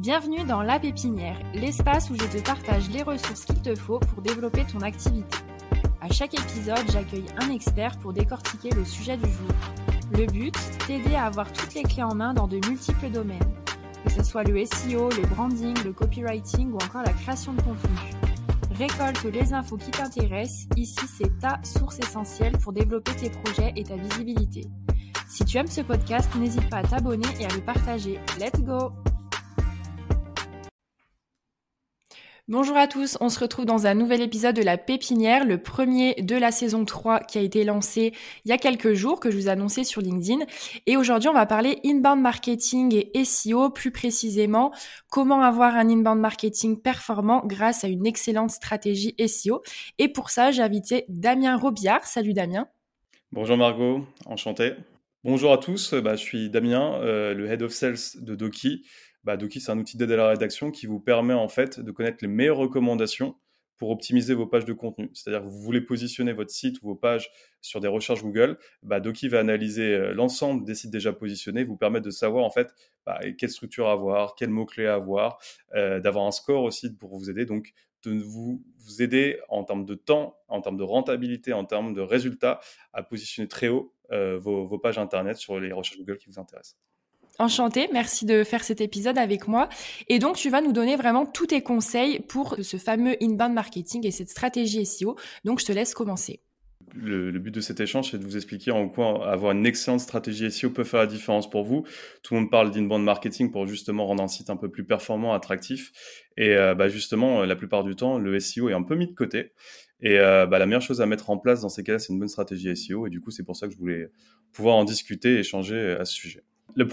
Bienvenue dans La Pépinière, l'espace où je te partage les ressources qu'il te faut pour développer ton activité. À chaque épisode, j'accueille un expert pour décortiquer le sujet du jour. Le but, t'aider à avoir toutes les clés en main dans de multiples domaines, que ce soit le SEO, le branding, le copywriting ou encore la création de contenu. Récolte les infos qui t'intéressent, ici c'est ta source essentielle pour développer tes projets et ta visibilité. Si tu aimes ce podcast, n'hésite pas à t'abonner et à le partager. Let's go Bonjour à tous, on se retrouve dans un nouvel épisode de La Pépinière, le premier de la saison 3 qui a été lancé il y a quelques jours, que je vous ai annoncé sur LinkedIn. Et aujourd'hui, on va parler inbound marketing et SEO, plus précisément, comment avoir un inbound marketing performant grâce à une excellente stratégie SEO. Et pour ça, j'ai invité Damien Robillard. Salut Damien. Bonjour Margot, enchanté. Bonjour à tous, bah, je suis Damien, euh, le Head of Sales de Doki. Bah, Doki, c'est un outil d'aide à la rédaction qui vous permet en fait de connaître les meilleures recommandations pour optimiser vos pages de contenu. C'est-à-dire que vous voulez positionner votre site ou vos pages sur des recherches Google, bah, Doki va analyser euh, l'ensemble des sites déjà positionnés, vous permettre de savoir en fait bah, quelle structure avoir, quels mots-clés avoir, euh, d'avoir un score aussi pour vous aider. Donc de vous, aider en termes de temps, en termes de rentabilité, en termes de résultats, à positionner très haut euh, vos pages Internet sur les recherches Google qui vous intéressent. Enchantée, merci de faire cet épisode avec moi. Et donc, tu vas nous donner vraiment tous tes conseils pour ce fameux inbound marketing et cette stratégie SEO. Donc, je te laisse commencer. Le, but de cet échange, c'est de vous expliquer en quoi avoir une excellente stratégie SEO peut faire la différence pour vous. Tout le monde parle d'inbound marketing pour justement rendre un site un peu plus performant, attractif. Et euh, bah justement, la plupart du temps, le SEO est un peu mis de côté. Et euh, bah, la meilleure chose à mettre en place dans ces cas-là, c'est une bonne stratégie SEO. Et du coup, c'est pour ça que je voulais pouvoir en discuter et échanger à ce sujet. La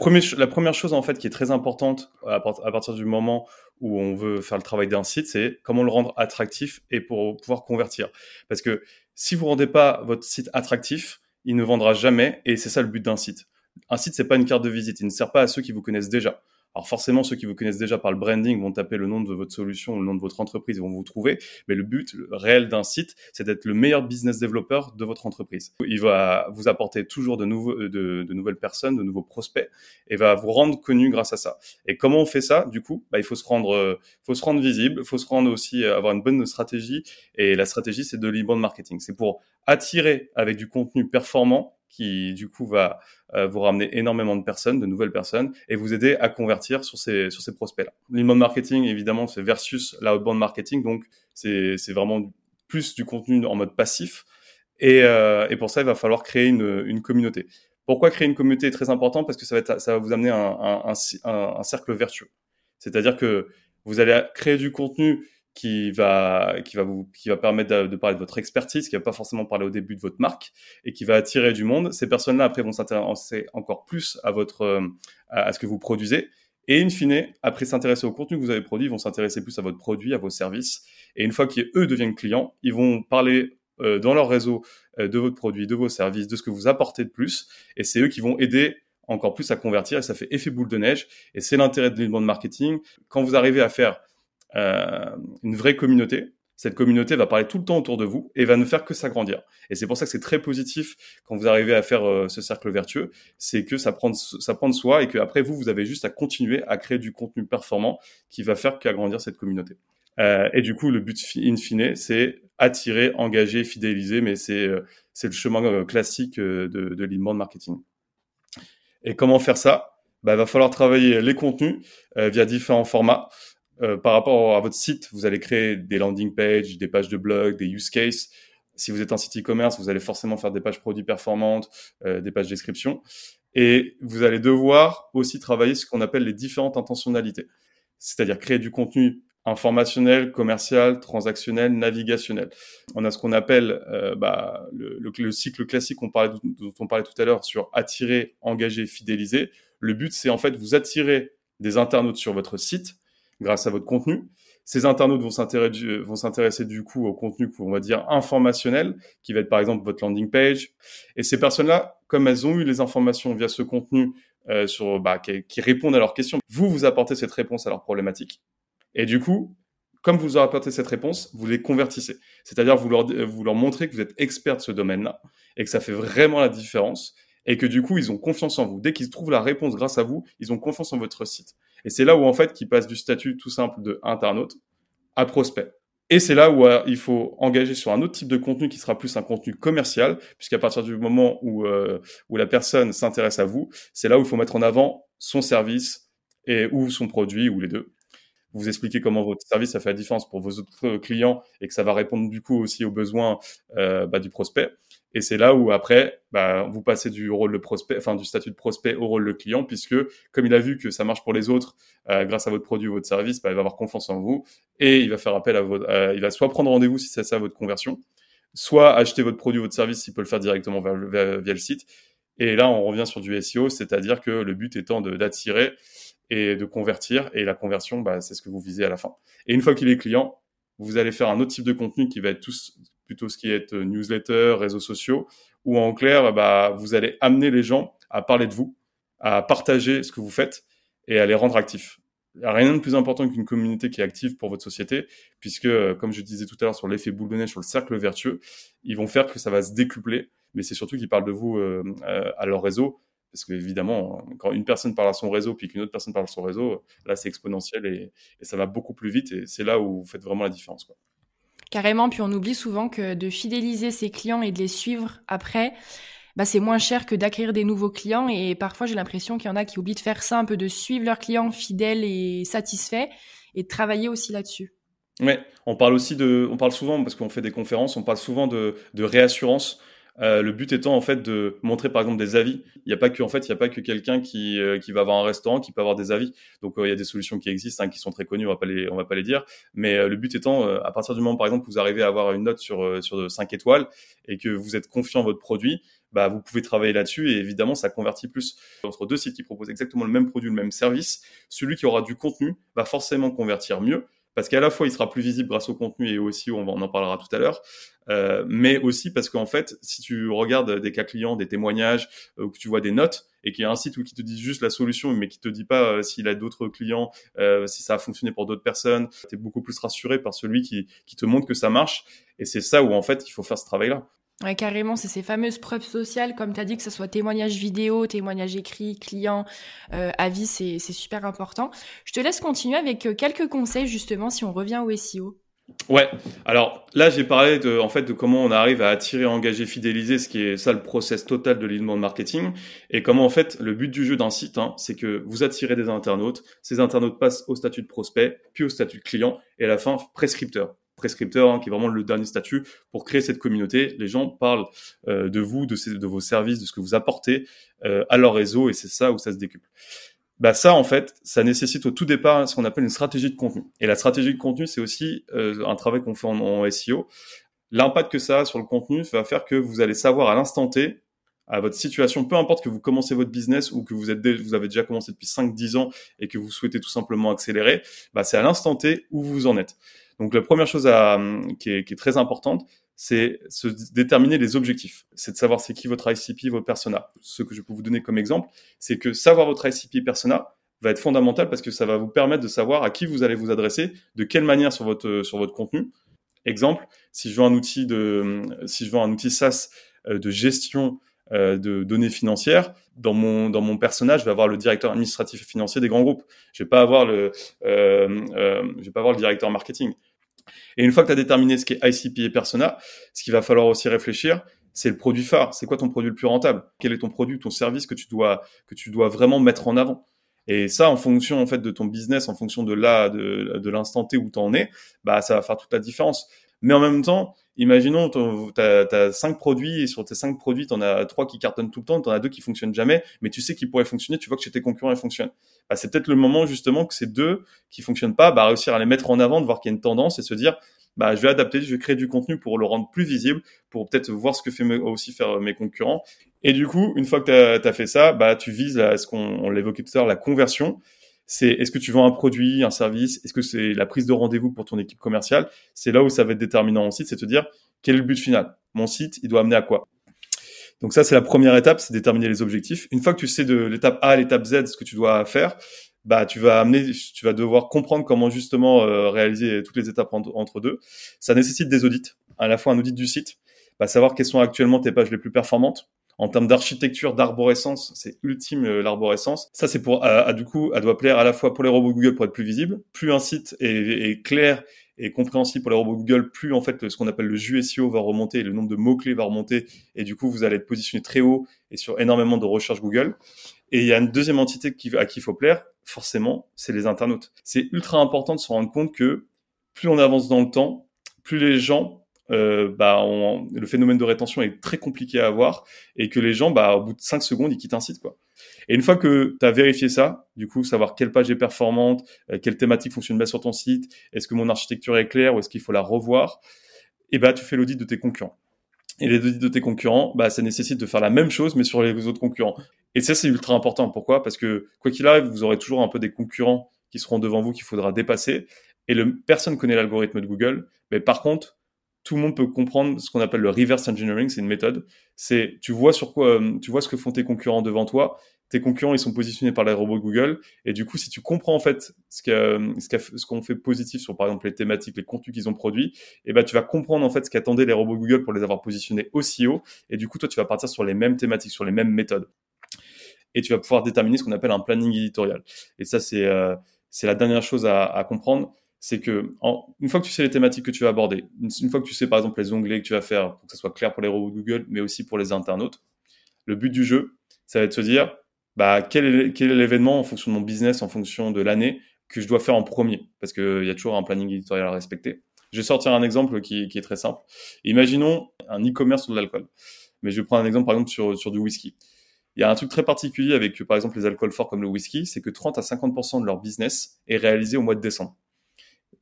première chose en fait qui est très importante à, partir du moment où on veut faire le travail d'un site, c'est comment le rendre attractif et pour pouvoir convertir. Parce que si vous rendez pas votre site attractif, il ne vendra jamais et c'est ça le but d'un site. Un site c'est pas une carte de visite, il ne sert pas à ceux qui vous connaissent déjà. Alors forcément, ceux qui vous connaissent déjà par le branding vont taper le nom de votre solution ou le nom de votre entreprise, vont vous trouver. Mais le but réel d'un site, c'est d'être le meilleur business developer de votre entreprise. Il va vous apporter toujours de, nouveaux, de, nouvelles personnes, de nouveaux prospects, et va vous rendre connu grâce à ça. Et comment on fait ça? Du coup, bah, il faut se rendre, euh, faut se rendre visible, faut se rendre aussi euh, avoir une bonne stratégie. Et la stratégie, c'est de l'inbound marketing. C'est pour attirer avec du contenu performant qui du coup va euh, vous ramener énormément de personnes, de nouvelles personnes, et vous aider à convertir sur ces, sur ces prospects-là. L'inbound marketing, évidemment, c'est versus l'outbound marketing, donc c'est vraiment plus du contenu en mode passif, et, euh, et, pour ça, il va falloir créer une, une communauté. Pourquoi créer une communauté est très important? Parce que ça va, ça va vous amener un, un, un cercle vertueux. C'est-à-dire que vous allez créer du contenu qui va, qui va vous, qui va permettre de, parler de votre expertise, qui va pas forcément parler au début de votre marque et qui va attirer du monde. Ces personnes-là, après, vont s'intéresser encore plus à votre, à, ce que vous produisez. Et in fine, après s'intéresser au contenu que vous avez produit, ils vont s'intéresser plus à votre produit, à vos services. Et une fois qu'eux deviennent clients, ils vont parler euh, dans leur réseau euh, de votre produit, de vos services, de ce que vous apportez de plus. Et c'est eux qui vont aider encore plus à convertir et ça fait effet boule de neige. Et c'est l'intérêt de l'inbound marketing. Quand vous arrivez à faire une vraie communauté. Cette communauté va parler tout le temps autour de vous et va ne faire que s'agrandir. Et c'est pour ça que c'est très positif quand vous arrivez à faire euh, ce cercle vertueux, c'est que ça prend, ça prend de soi et que après vous, vous avez juste à continuer à créer du contenu performant qui va faire qu'agrandir cette communauté. Euh, et du coup, le but in fine, c'est attirer, engager, fidéliser, mais c'est euh, c'est le chemin euh, classique de, de l'inbound marketing. Et comment faire ça? Bah, Il va falloir travailler les contenus via différents formats. Euh, par rapport à votre site, vous allez créer des landing pages, des pages de blog, des use cases. Si vous êtes un site e-commerce, vous allez forcément faire des pages produits performantes, euh, des pages description. Et vous allez devoir aussi travailler ce qu'on appelle les différentes intentionnalités. C'est-à-dire créer du contenu informationnel, commercial, transactionnel, navigationnel. On a ce qu'on appelle euh, bah, le, le, cycle classique dont on parlait tout à l'heure sur attirer, engager, fidéliser. Le but, c'est en fait vous attirer des internautes sur votre site grâce à votre contenu. Ces internautes vont s'intéresser, du coup au contenu, on va dire, informationnel, qui va être par exemple votre landing page. Et ces personnes-là, comme elles ont eu les informations via ce contenu euh, sur, bah, qui, qui, répondent à leurs questions, vous vous apportez cette réponse à leurs problématiques. Et du coup, comme vous leur apportez cette réponse, vous les convertissez. C'est-à-dire vous leur, vous leur montrez que vous êtes expert de ce domaine-là et que ça fait vraiment la différence et que du coup, ils ont confiance en vous. Dès qu'ils trouvent la réponse grâce à vous, ils ont confiance en votre site. Et c'est là où en fait qu'il passe du statut tout simple de internaute à prospect. Et c'est là où euh, il faut engager sur un autre type de contenu qui sera plus un contenu commercial, puisqu'à partir du moment où, euh, où la personne s'intéresse à vous, c'est là où il faut mettre en avant son service et ou son produit ou les deux vous expliquez comment votre service a fait la différence pour vos autres clients et que ça va répondre du coup aussi aux besoins euh, bah, du prospect. Et c'est là où après, bah, vous passez du rôle de prospect, enfin du statut de prospect au rôle de client, puisque comme il a vu que ça marche pour les autres euh, grâce à votre produit ou votre service, bah, il va avoir confiance en vous et il va faire appel à votre, euh, il va soit prendre rendez-vous si c'est ça votre conversion, soit acheter votre produit ou votre service s'il peut le faire directement via, le site. Et là, on revient sur du SEO, c'est-à-dire que le but étant d'attirer et de convertir. Et la conversion, bah, c'est ce que vous visez à la fin. Et une fois qu'il est client, vous allez faire un autre type de contenu qui va être tous, plutôt ce qui est euh, newsletter, réseaux sociaux, ou en clair, bah, vous allez amener les gens à parler de vous, à partager ce que vous faites et à les rendre actifs. Il n'y a rien de plus important qu'une communauté qui est active pour votre société, puisque, euh, comme je disais tout à l'heure sur l'effet boule de neige, sur le cercle vertueux, ils vont faire que ça va se décupler, mais c'est surtout qu'ils parlent de vous euh, à leur réseau, parce qu'évidemment, quand une personne parle à son réseau, puis qu'une autre personne parle à son réseau, là, c'est exponentiel et, ça va beaucoup plus vite. Et c'est là où vous faites vraiment la différence. Carrément, puis on oublie souvent que de fidéliser ses clients et de les suivre après, bah, c'est moins cher que d'acquérir des nouveaux clients. Et parfois, j'ai l'impression qu'il y en a qui oublient de faire ça, un peu de suivre leurs clients fidèles et satisfaits, et de travailler aussi là-dessus. Ouais, on parle aussi de, on parle souvent parce qu'on fait des conférences, on parle souvent de, de réassurance. Euh, le but étant en fait de montrer par exemple des avis. Il n'y a pas que en fait il y a pas que quelqu'un qui euh, qui va avoir un restaurant qui peut avoir des avis. Donc euh, il y a des solutions qui existent, hein, qui sont très connues, on va pas les on va pas les dire. Mais le but étant à partir du moment par exemple où vous arrivez à avoir une note sur sur 5 étoiles et que vous êtes confiant en votre produit, bah, vous pouvez travailler là-dessus et évidemment, ça convertit plus. Entre deux sites qui proposent exactement le même produit, le même service, celui qui aura du contenu va forcément convertir mieux parce qu'à la fois, il sera plus visible grâce au contenu et aussi, on, en parlera tout à l'heure, euh, mais aussi parce qu'en fait, si tu regardes des cas clients, des témoignages, euh, ou que tu vois des notes, et qu'il y a un site où qui te dit juste la solution, mais qui te dit pas euh, s'il a d'autres clients, si ça a fonctionné pour d'autres personnes, tu es beaucoup plus rassuré par celui qui, qui te montre que ça marche. Et c'est ça où en fait, il faut faire ce travail-là. Carrément, c'est ces fameuses preuves sociales, comme tu as dit, que ce soit témoignage vidéo, témoignage écrit, client, euh, avis, c'est super important. Je te laisse continuer avec euh, quelques conseils, justement, si on revient au SEO. Ouais, alors là j'ai parlé de, en fait, de comment on arrive à attirer, engager, fidéliser, ce qui est ça le process total de l'inbound marketing, et comment en fait le but du jeu d'un site, hein, c'est que vous attirez des internautes, ces internautes passent au statut de prospect, puis au statut de client, et à la fin prescripteur prescripteur, hein, qui est vraiment le dernier statut pour créer cette communauté. Les gens parlent euh, de vous, de, vos services, de ce que vous apportez euh, à leur réseau, et c'est ça où ça se décuple. Bah ça, en fait, ça nécessite au tout départ ce qu'on appelle une stratégie de contenu. Et la stratégie de contenu, c'est aussi euh, un travail qu'on fait en, SEO. L'impact que ça a sur le contenu va faire que vous allez savoir à l'instant T à votre situation, peu importe que vous commencez votre business ou que vous êtes vous avez déjà commencé depuis 5 10 ans et que vous souhaitez tout simplement accélérer, bah c'est à l'instant T où vous en êtes. Donc la première chose à, qui, est, qui, est, très importante, c'est se déterminer les objectifs. C'est de savoir c'est qui votre ICP, votre persona. Ce que je peux vous donner comme exemple, c'est que savoir votre ICP persona va être fondamental parce que ça va vous permettre de savoir à qui vous allez vous adresser, de quelle manière sur votre sur votre contenu. Exemple, si je veux un outil de si je veux un outil SaaS euh, de gestion euh, de données financières, dans mon dans mon personnage, je vais avoir le directeur administratif et financier des grands groupes. Je vais pas avoir le euh, euh, je vais pas avoir le directeur marketing. Et une fois que tu as déterminé ce qui est ICP et persona, ce qu'il va falloir aussi réfléchir, c'est le produit phare. C'est quoi ton produit le plus rentable? Quel est ton produit, ton service que tu dois que tu dois vraiment mettre en avant? Et ça, en fonction en fait de ton business, en fonction de là de, de l'instant T où tu en es, bah ça va faire toute la différence. Mais en même temps, imaginons, tu as, cinq produits et sur tes cinq produits, tu en as trois qui cartonnent tout le temps, tu en as deux qui fonctionnent jamais, mais tu sais qu'ils pourraient fonctionner, tu vois que chez tes concurrents, ils fonctionnent. Bah, c'est peut-être le moment justement que ces deux qui fonctionnent pas, bah, réussir à les mettre en avant, de voir qu'il y a une tendance et se dire, bah, je vais adapter, je vais créer du contenu pour le rendre plus visible, pour peut-être voir ce que fait aussi faire mes concurrents. Et du coup, une fois que tu as, fait ça, bah, tu vises à ce qu'on l'évoquait tout à l'heure, la conversion c'est est-ce que tu vends un produit, un service, est-ce que c'est la prise de rendez-vous pour ton équipe commerciale? C'est là où ça va être déterminant aussi, c'est de te dire quel est le but final? Mon site, il doit amener à quoi? Donc ça, c'est la première étape, c'est déterminer les objectifs. Une fois que tu sais de l'étape A à l'étape Z ce que tu dois faire, bah tu vas amener, tu vas devoir comprendre comment justement euh, réaliser toutes les étapes entre, deux. Ça nécessite des audits, à la fois un audit du site, bah, savoir quelles sont actuellement tes pages les plus performantes En termes d'architecture, d'arborescence, c'est ultime l'arborescence. Ça, c'est pour, à, du coup, elle doit plaire à la fois pour les robots Google pour être plus visible. Plus un site est, clair et compréhensible pour les robots Google, plus en fait ce qu'on appelle le jus SEO va remonter, le nombre de mots-clés va remonter, et du coup vous allez être positionné très haut et sur énormément de recherches Google. Et il y a une deuxième entité à qui il faut plaire, forcément, c'est les internautes. C'est ultra important de se rendre compte que plus on avance dans le temps, plus les gens, euh, bah, le phénomène de rétention est très compliqué à avoir et que les gens, bah, au bout de 5 secondes, ils quittent un site, quoi. Et une fois que tu as vérifié ça, du coup, savoir quelle page est performante, euh, quelle thématique fonctionne bien sur ton site, est-ce que mon architecture est claire ou est-ce qu'il faut la revoir, et eh bah, tu fais l'audit de tes concurrents. Et les audits de tes concurrents, bah, ça nécessite de faire la même chose, mais sur les autres concurrents. Et ça, c'est ultra important. Pourquoi? Parce que, quoi qu'il arrive, vous aurez toujours un peu des concurrents qui seront devant vous qu'il faudra dépasser. Et le, personne connaît l'algorithme de Google. Mais par contre, tout le monde peut comprendre ce qu'on appelle le reverse engineering. C'est une méthode. C'est, tu vois sur quoi, euh, tu vois ce que font tes concurrents devant toi. Tes concurrents ils sont positionnés par les robots Google. Et du coup si tu comprends en fait ce qu'on ce fait positif sur par exemple les thématiques les contenus qu'ils ont produits et eh ben tu vas comprendre en fait ce qu'attendaient les robots Google pour les avoir positionnés aussi haut. Et du coup toi tu vas partir sur les mêmes thématiques sur les mêmes méthodes. Et tu vas pouvoir déterminer ce qu'on appelle un planning éditorial. Et ça c'est euh, c'est la dernière chose à comprendre c'est que une fois que tu sais les thématiques que tu vas aborder une, fois que tu sais par exemple les onglets que tu vas faire pour que ça soit clair pour les robots Google mais aussi pour les internautes le but du jeu ça va être de se dire bah, quel est, l'événement en fonction de mon business, en fonction de l'année que je dois faire en premier, parce qu'il y a toujours un planning éditorial à respecter. Je vais sortir un exemple qui, qui est très simple. Imaginons un e-commerce sur de l'alcool. Mais je vais prendre un exemple, par exemple, sur, sur du whisky. Il y a un truc très particulier avec, par exemple, les alcools forts comme le whisky, c'est que 30 à 50% de leur business est réalisé au mois de décembre.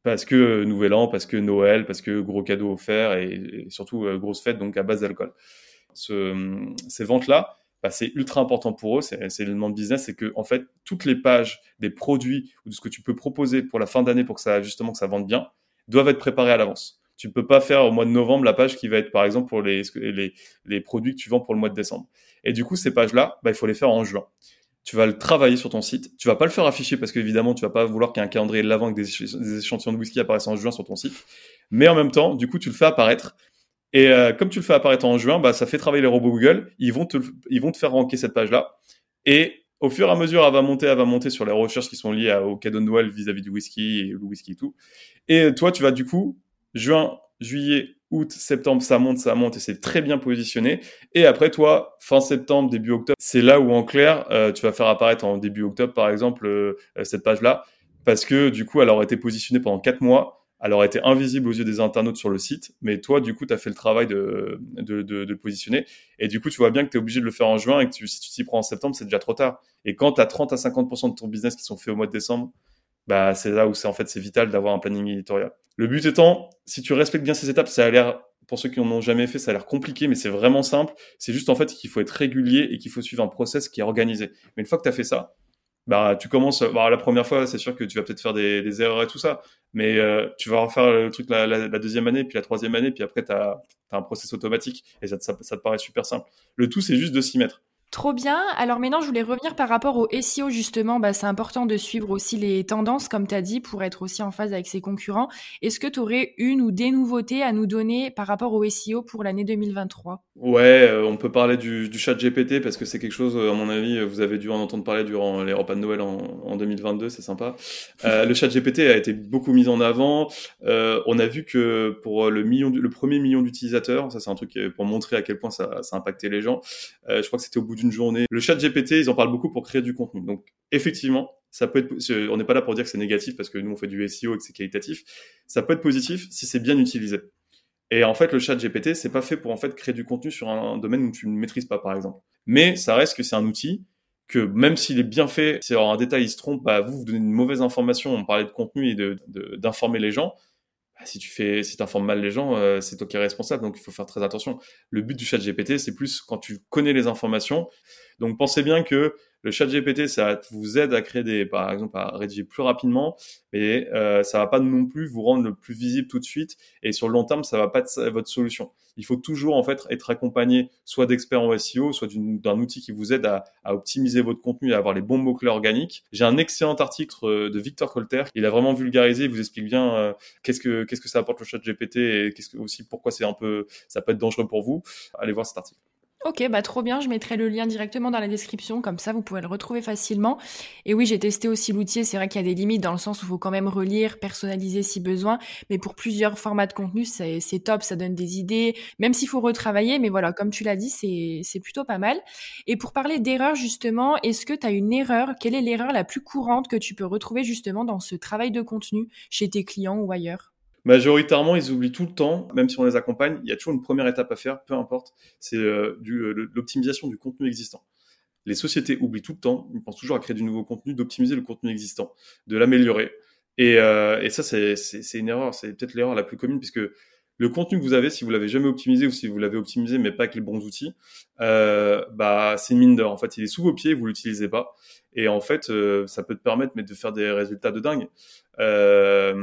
Parce que euh, Nouvel An, parce que Noël, parce que gros cadeaux offerts et, surtout euh, grosse fête, donc à base d'alcool. Ce, ces ventes-là, bah, c'est ultra important pour eux, c'est l'élément de business, c'est que en fait toutes les pages des produits ou de ce que tu peux proposer pour la fin d'année pour que ça justement que ça vende bien doivent être préparées à l'avance. Tu ne peux pas faire au mois de novembre la page qui va être par exemple pour les produits que tu vends pour le mois de décembre. Et du coup ces pages là, bah, il faut les faire en juin. Tu vas le travailler sur ton site. Tu vas pas le faire afficher parce qu'évidemment tu vas pas vouloir qu'il y ait un calendrier de l'avant avec des, échantillons de whisky apparaissent en juin sur ton site. Mais en même temps, du coup tu le fais apparaître et euh, comme tu le fais apparaître en juin, bah, ça fait travailler les robots Google. Ils vont te, ils vont te faire ranker cette page-là. Et au fur et à mesure, elle va monter, elle va monter sur les recherches qui sont liées au cadeau de Noël vis-à-vis du whisky et le whisky et tout. Et toi, tu vas du coup, juin, juillet, août, septembre, ça monte, ça monte et c'est très bien positionné. Et après, toi, fin septembre, début octobre, c'est là où en clair, euh, tu vas faire apparaître en début octobre, par exemple, euh, cette page-là. Parce que du coup, elle aurait été positionnée pendant quatre mois elle aurait été invisible aux yeux des internautes sur le site, mais toi, du coup, tu as fait le travail de, de, positionner. Et du coup, tu vois bien que tu es obligé de le faire en juin et que si tu t'y prends en septembre, c'est déjà trop tard. Et quand tu as 30 à 50% de ton business qui sont faits au mois de décembre, bah, c'est là où c'est en fait c'est vital d'avoir un planning éditorial. Le but étant, si tu respectes bien ces étapes, ça a l'air, pour ceux qui n'en ont jamais fait, ça a l'air compliqué, mais c'est vraiment simple. C'est juste en fait qu'il faut être régulier et qu'il faut suivre un process qui est organisé. Mais une fois que tu as fait ça, bah tu commences bah, la première fois c'est sûr que tu vas peut-être faire des, erreurs et tout ça mais euh, tu vas refaire le truc la, deuxième année puis la troisième année puis après tu as, un process automatique et ça te paraît super simple le tout c'est juste de s'y mettre Trop bien. Alors maintenant, je voulais revenir par rapport au SEO justement. Bah, c'est important de suivre aussi les tendances, comme tu as dit, pour être aussi en phase avec ses concurrents. Est-ce que tu aurais une ou des nouveautés à nous donner par rapport au SEO pour l'année 2023 Ouais, euh, on peut parler du, chat GPT parce que c'est quelque chose, à mon avis, vous avez dû en entendre parler durant les repas de Noël en, en 2022, c'est sympa. Euh, le chat GPT a été beaucoup mis en avant. Euh, on a vu que pour le, million, le premier million d'utilisateurs, ça c'est un truc pour montrer à quel point ça, ça impactait les gens. Euh, je crois que c'était au bout d'une journée. Le chat GPT, ils en parlent beaucoup pour créer du contenu. Donc effectivement, ça peut être, on n'est pas là pour dire que c'est négatif parce que nous on fait du SEO et que c'est qualitatif. Ça peut être positif si c'est bien utilisé. Et en fait, le chat GPT, c'est pas fait pour en fait créer du contenu sur un domaine où tu ne maîtrises pas, par exemple. Mais ça reste que c'est un outil que même s'il est bien fait, si en un détail il se trompe, bah, vous vous donnez une mauvaise information, on parlait de contenu et de, d'informer les gens. Bah, si tu fais, si informes mal les gens, euh, c'est toi qui es responsable, donc il faut faire très attention. Le but du chat GPT, c'est plus quand tu connais les informations. Donc pensez bien que le chat GPT, ça vous aide à créer des, par exemple, à rédiger plus rapidement, mais euh, ça va pas non plus vous rendre le plus visible tout de suite. Et sur le long terme, ça va pas être votre solution. Il faut toujours en fait être accompagné soit d'experts en SEO, soit d'un outil qui vous aide à, à, optimiser votre contenu et à avoir les bons mots clés organiques. J'ai un excellent article euh, de Victor Colter. Il a vraiment vulgarisé. Il vous explique bien euh, qu'est-ce que qu'est-ce que ça apporte le chat GPT et qu'est-ce que aussi pourquoi c'est un peu ça peut être dangereux pour vous. Allez voir cet article. Ok, bah trop bien, je mettrai le lien directement dans la description, comme ça vous pouvez le retrouver facilement. Et oui, j'ai testé aussi l'outil, c'est vrai qu'il y a des limites dans le sens où il faut quand même relire, personnaliser si besoin, mais pour plusieurs formats de contenu, c'est top, ça donne des idées, même s'il faut retravailler, mais voilà, comme tu l'as dit, c'est plutôt pas mal. Et pour parler d'erreurs justement, est-ce que tu as une erreur? Quelle est l'erreur la plus courante que tu peux retrouver justement dans ce travail de contenu chez tes clients ou ailleurs? Majoritairement, ils oublient tout le temps, même si on les accompagne, il y a toujours une première étape à faire, peu importe, c'est euh, euh, l'optimisation du contenu existant. Les sociétés oublient tout le temps, ils pensent toujours à créer du nouveau contenu, d'optimiser le contenu existant, de l'améliorer. Et, euh, ça, c'est une erreur, c'est peut-être l'erreur la plus commune, puisque le contenu que vous avez, si vous l'avez jamais optimisé ou si vous l'avez optimisé mais pas avec les bons outils, bah c'est une mine d'or. En fait, il est sous vos pieds, vous l'utilisez pas, et en fait, euh, ça peut te permettre mais de faire des résultats de dingue. Euh,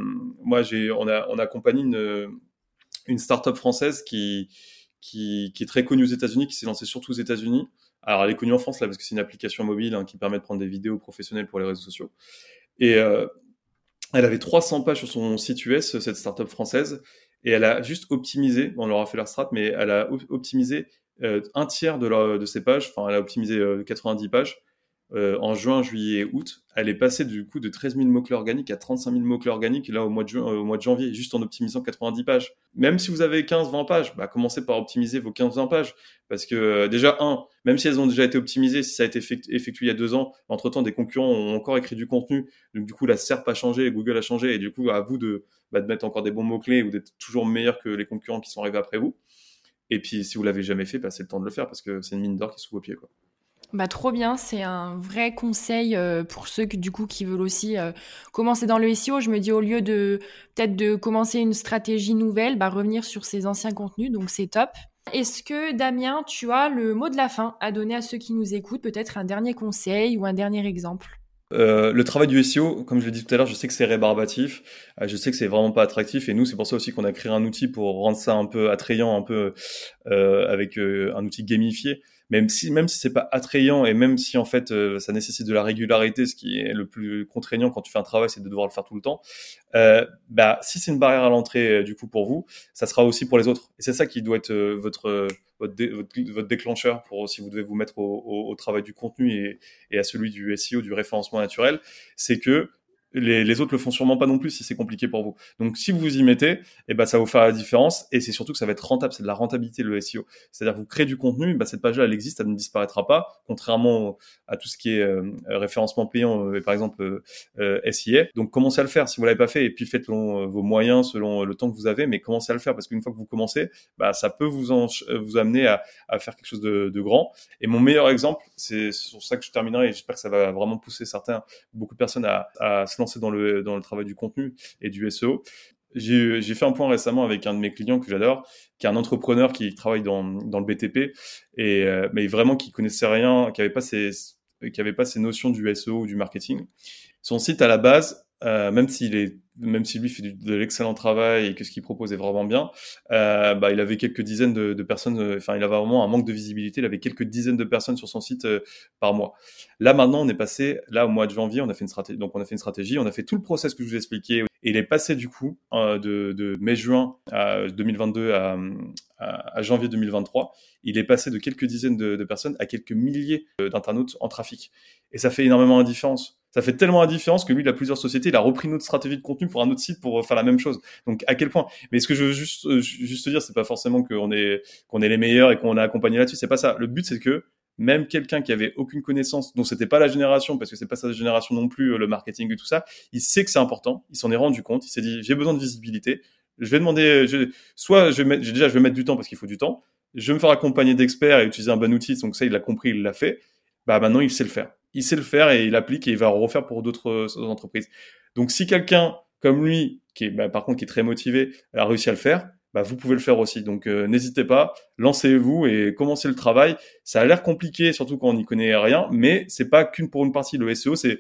moi, j'ai, on a, on accompagné une, une startup française qui, qui, qui est très connue aux États-Unis, qui s'est lancée surtout aux États-Unis. Alors, elle est connue en France là parce que c'est une application mobile hein, qui permet de prendre des vidéos professionnelles pour les réseaux sociaux. Et euh, elle avait 300 pages sur son site US, cette startup française, et elle a juste optimisé, on leur a fait leur strat, mais elle a optimisé un tiers de, leur, de ses pages, enfin elle a optimisé 90 euh, pages euh, en juin, juillet et août. Elle est passée du coup de 13 000 mots-clés organiques à 35 000 mots-clés organiques là au mois, de juin, au mois de janvier, juste en optimisant 90 pages. Même si vous avez 15-20 pages, bah, commencez par optimiser vos 15-20 pages. Parce que déjà, un, même si elles ont déjà été optimisées, si ça a été effectué il y a deux ans, entre-temps, des concurrents ont encore écrit du contenu. Donc du coup, la SERP a changé, Google a changé, et du coup, à vous de bah, de mettre encore des bons mots-clés ou d'être toujours meilleur que les concurrents qui sont arrivés après vous. Et puis, si vous l'avez jamais fait, bah, c'est le temps de le faire parce que c'est une mine d'or qui est sous vos pieds. Quoi. Bah, trop bien, c'est un vrai conseil euh, pour ceux qui, du coup, qui veulent aussi euh, commencer dans le SEO. Je me dis, au lieu de peut-être de commencer une stratégie nouvelle, bah, revenir sur ses anciens contenus, donc c'est top. Est-ce que, Damien, tu as le mot de la fin à donner à ceux qui nous écoutent, peut-être un dernier conseil ou un dernier exemple? Euh, le travail du SEO, comme je l'ai dit tout à l'heure, je sais que c'est rébarbatif, je sais que c'est vraiment pas attractif, et nous, c'est pour ça aussi qu'on a créé un outil pour rendre ça un peu attrayant, un peu avec un outil gamifié même si même si c'est pas attrayant et même si en fait euh, ça nécessite de la régularité, ce qui est le plus contraignant quand tu fais un travail, c'est de devoir le faire tout le temps. Euh, bah si c'est une barrière à l'entrée euh, du coup pour vous, ça sera aussi pour les autres. Et c'est ça qui doit être votre votre, votre, déclencheur pour si vous devez vous mettre au, au, au travail du contenu et, et, à celui du SEO, du référencement naturel, c'est que les, autres le font sûrement pas non plus si c'est compliqué pour vous. Donc si vous vous y mettez, eh ben ça va vous faire la différence et c'est surtout que ça va être rentable, c'est de la rentabilité le SEO. C'est-à-dire vous créez du contenu, bah, cette page-là elle existe, elle ne disparaîtra pas, contrairement à tout ce qui est euh, référencement payant euh, et par exemple euh, SIA. Donc commencez à le faire si vous l'avez pas fait et puis faites selon vos moyens, selon le temps que vous avez, mais commencez à le faire parce qu'une fois que vous commencez, bah, ça peut vous vous amener à, faire quelque chose de, de grand. Et mon meilleur exemple, c'est sur ça que je terminerai et j'espère que ça va vraiment pousser certains, beaucoup de personnes à, à se dans le, travail du contenu et du SEO. J'ai fait un point récemment avec un de mes clients que j'adore, qui est un entrepreneur qui travaille dans, le BTP, et, euh, mais vraiment qui connaissait rien, qui avait pas avait pas ces notions du SEO ou du marketing. Son site à la base, euh, même s'il est, même si lui fait de l'excellent travail et que ce qu'il propose est vraiment bien, euh, bah, il avait quelques dizaines de, personnes. Euh, enfin, il avait vraiment un manque de visibilité. Il avait quelques dizaines de personnes sur son site par mois. Là, maintenant, on est passé. Là, au mois de janvier, on a fait une stratégie. Donc, on a fait une stratégie. On a fait tout le process que je vous ai expliqué. Et il est passé du coup de, mai-juin 2022 à, à, à, janvier 2023. Il est passé de quelques dizaines de, de personnes à quelques milliers d'internautes en trafic. Et ça fait énormément la différence ça fait tellement la différence que lui, il a plusieurs sociétés, il a repris une autre stratégie de contenu pour un autre site pour euh, faire la même chose. Donc à quel point? Mais ce que je veux juste euh, juste dire, c'est pas forcément qu'on est qu'on est les meilleurs et qu'on a accompagné là-dessus. C'est pas ça. Le but, c'est que même quelqu'un qui avait aucune connaissance, dont c'était pas la génération, parce que c'est pas sa génération non plus, euh, le marketing et tout ça, il sait que c'est important, il s'en est rendu compte, il s'est dit j'ai besoin de visibilité, je vais demander, je, soit je vais mettre, déjà je vais mettre du temps parce qu'il faut du temps, je vais me faire accompagner d'experts et utiliser un bon outil, donc ça il l'a compris, il l'a fait, bah maintenant il sait le faire il sait le faire et il applique et il va refaire pour d'autres euh, entreprises. Donc si quelqu'un comme lui, qui est bah, par contre qui est très motivé, a réussi à le faire, bah, vous pouvez le faire aussi. Donc euh, n'hésitez pas, lancez-vous et commencez le travail. Ça a l'air compliqué, surtout quand on n'y connaît rien, mais c'est pas qu'une pour une partie. Le SEO, c'est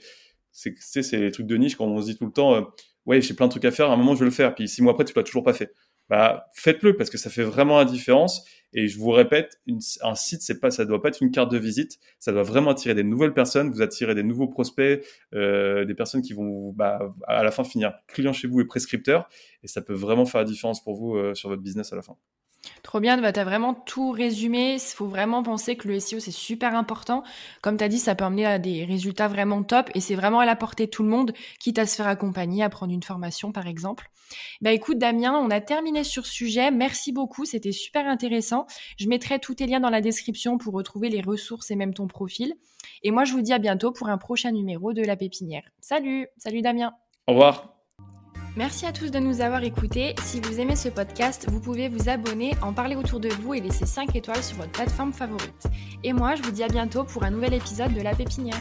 c'est c'est les trucs de niche quand on se dit tout le temps, euh, ouais j'ai plein de trucs à faire, à un moment je vais le faire, puis six mois après tu l'as toujours pas fait bah, faites-le parce que ça fait vraiment la différence. Et je vous répète, un site, c'est pas, ça doit pas être une carte de visite. Ça doit vraiment attirer des nouvelles personnes, vous attirer des nouveaux prospects, euh, des personnes qui vont, bah, à la fin finir clients chez vous et prescripteurs. Et ça peut vraiment faire la différence pour vous euh, sur votre business à la fin. Trop bien, bah, tu as vraiment tout résumé. Il faut vraiment penser que le SEO, c'est super important. Comme tu as dit, ça peut amener à des résultats vraiment top et c'est vraiment à la portée de tout le monde, quitte à se faire accompagner, à prendre une formation par exemple. Bah écoute Damien, on a terminé sur ce sujet. Merci beaucoup, c'était super intéressant. Je mettrai tous tes liens dans la description pour retrouver les ressources et même ton profil. Et moi, je vous dis à bientôt pour un prochain numéro de La Pépinière. Salut, salut Damien. Au revoir. Merci à tous de nous avoir écoutés. Si vous aimez ce podcast, vous pouvez vous abonner, en parler autour de vous et laisser 5 étoiles sur votre plateforme favorite. Et moi, je vous dis à bientôt pour un nouvel épisode de La Pépinière.